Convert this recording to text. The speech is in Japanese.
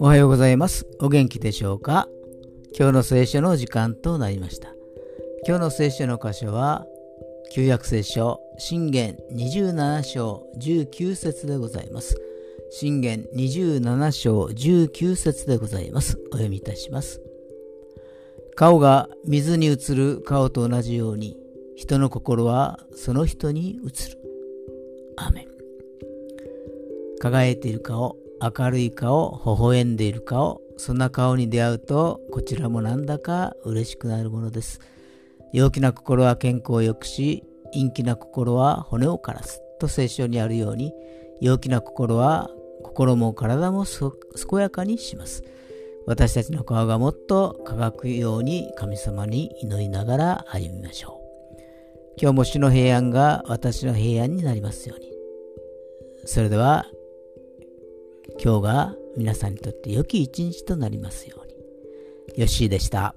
おはようございます。お元気でしょうか？今日の聖書の時間となりました。今日の聖書の箇所は、旧約聖書、信玄27章19節でございます。信玄27章19節でございます。お読みいたします。顔が水に映る顔と同じように、人の心はその人に映る。アメン。輝いている顔、明るい顔、微笑んでいる顔、そんな顔に出会うと、こちらもなんだか嬉しくなるものです。陽気な心は健康を良くし、陰気な心は骨を枯らす。と聖書にあるように、陽気な心は心も体も健やかにします。私たちの顔がもっと輝くように神様に祈りながら歩みましょう。今日も主の平安が私の平安になりますように。それでは、今日が皆さんにとって良き一日となりますように。よしーでした。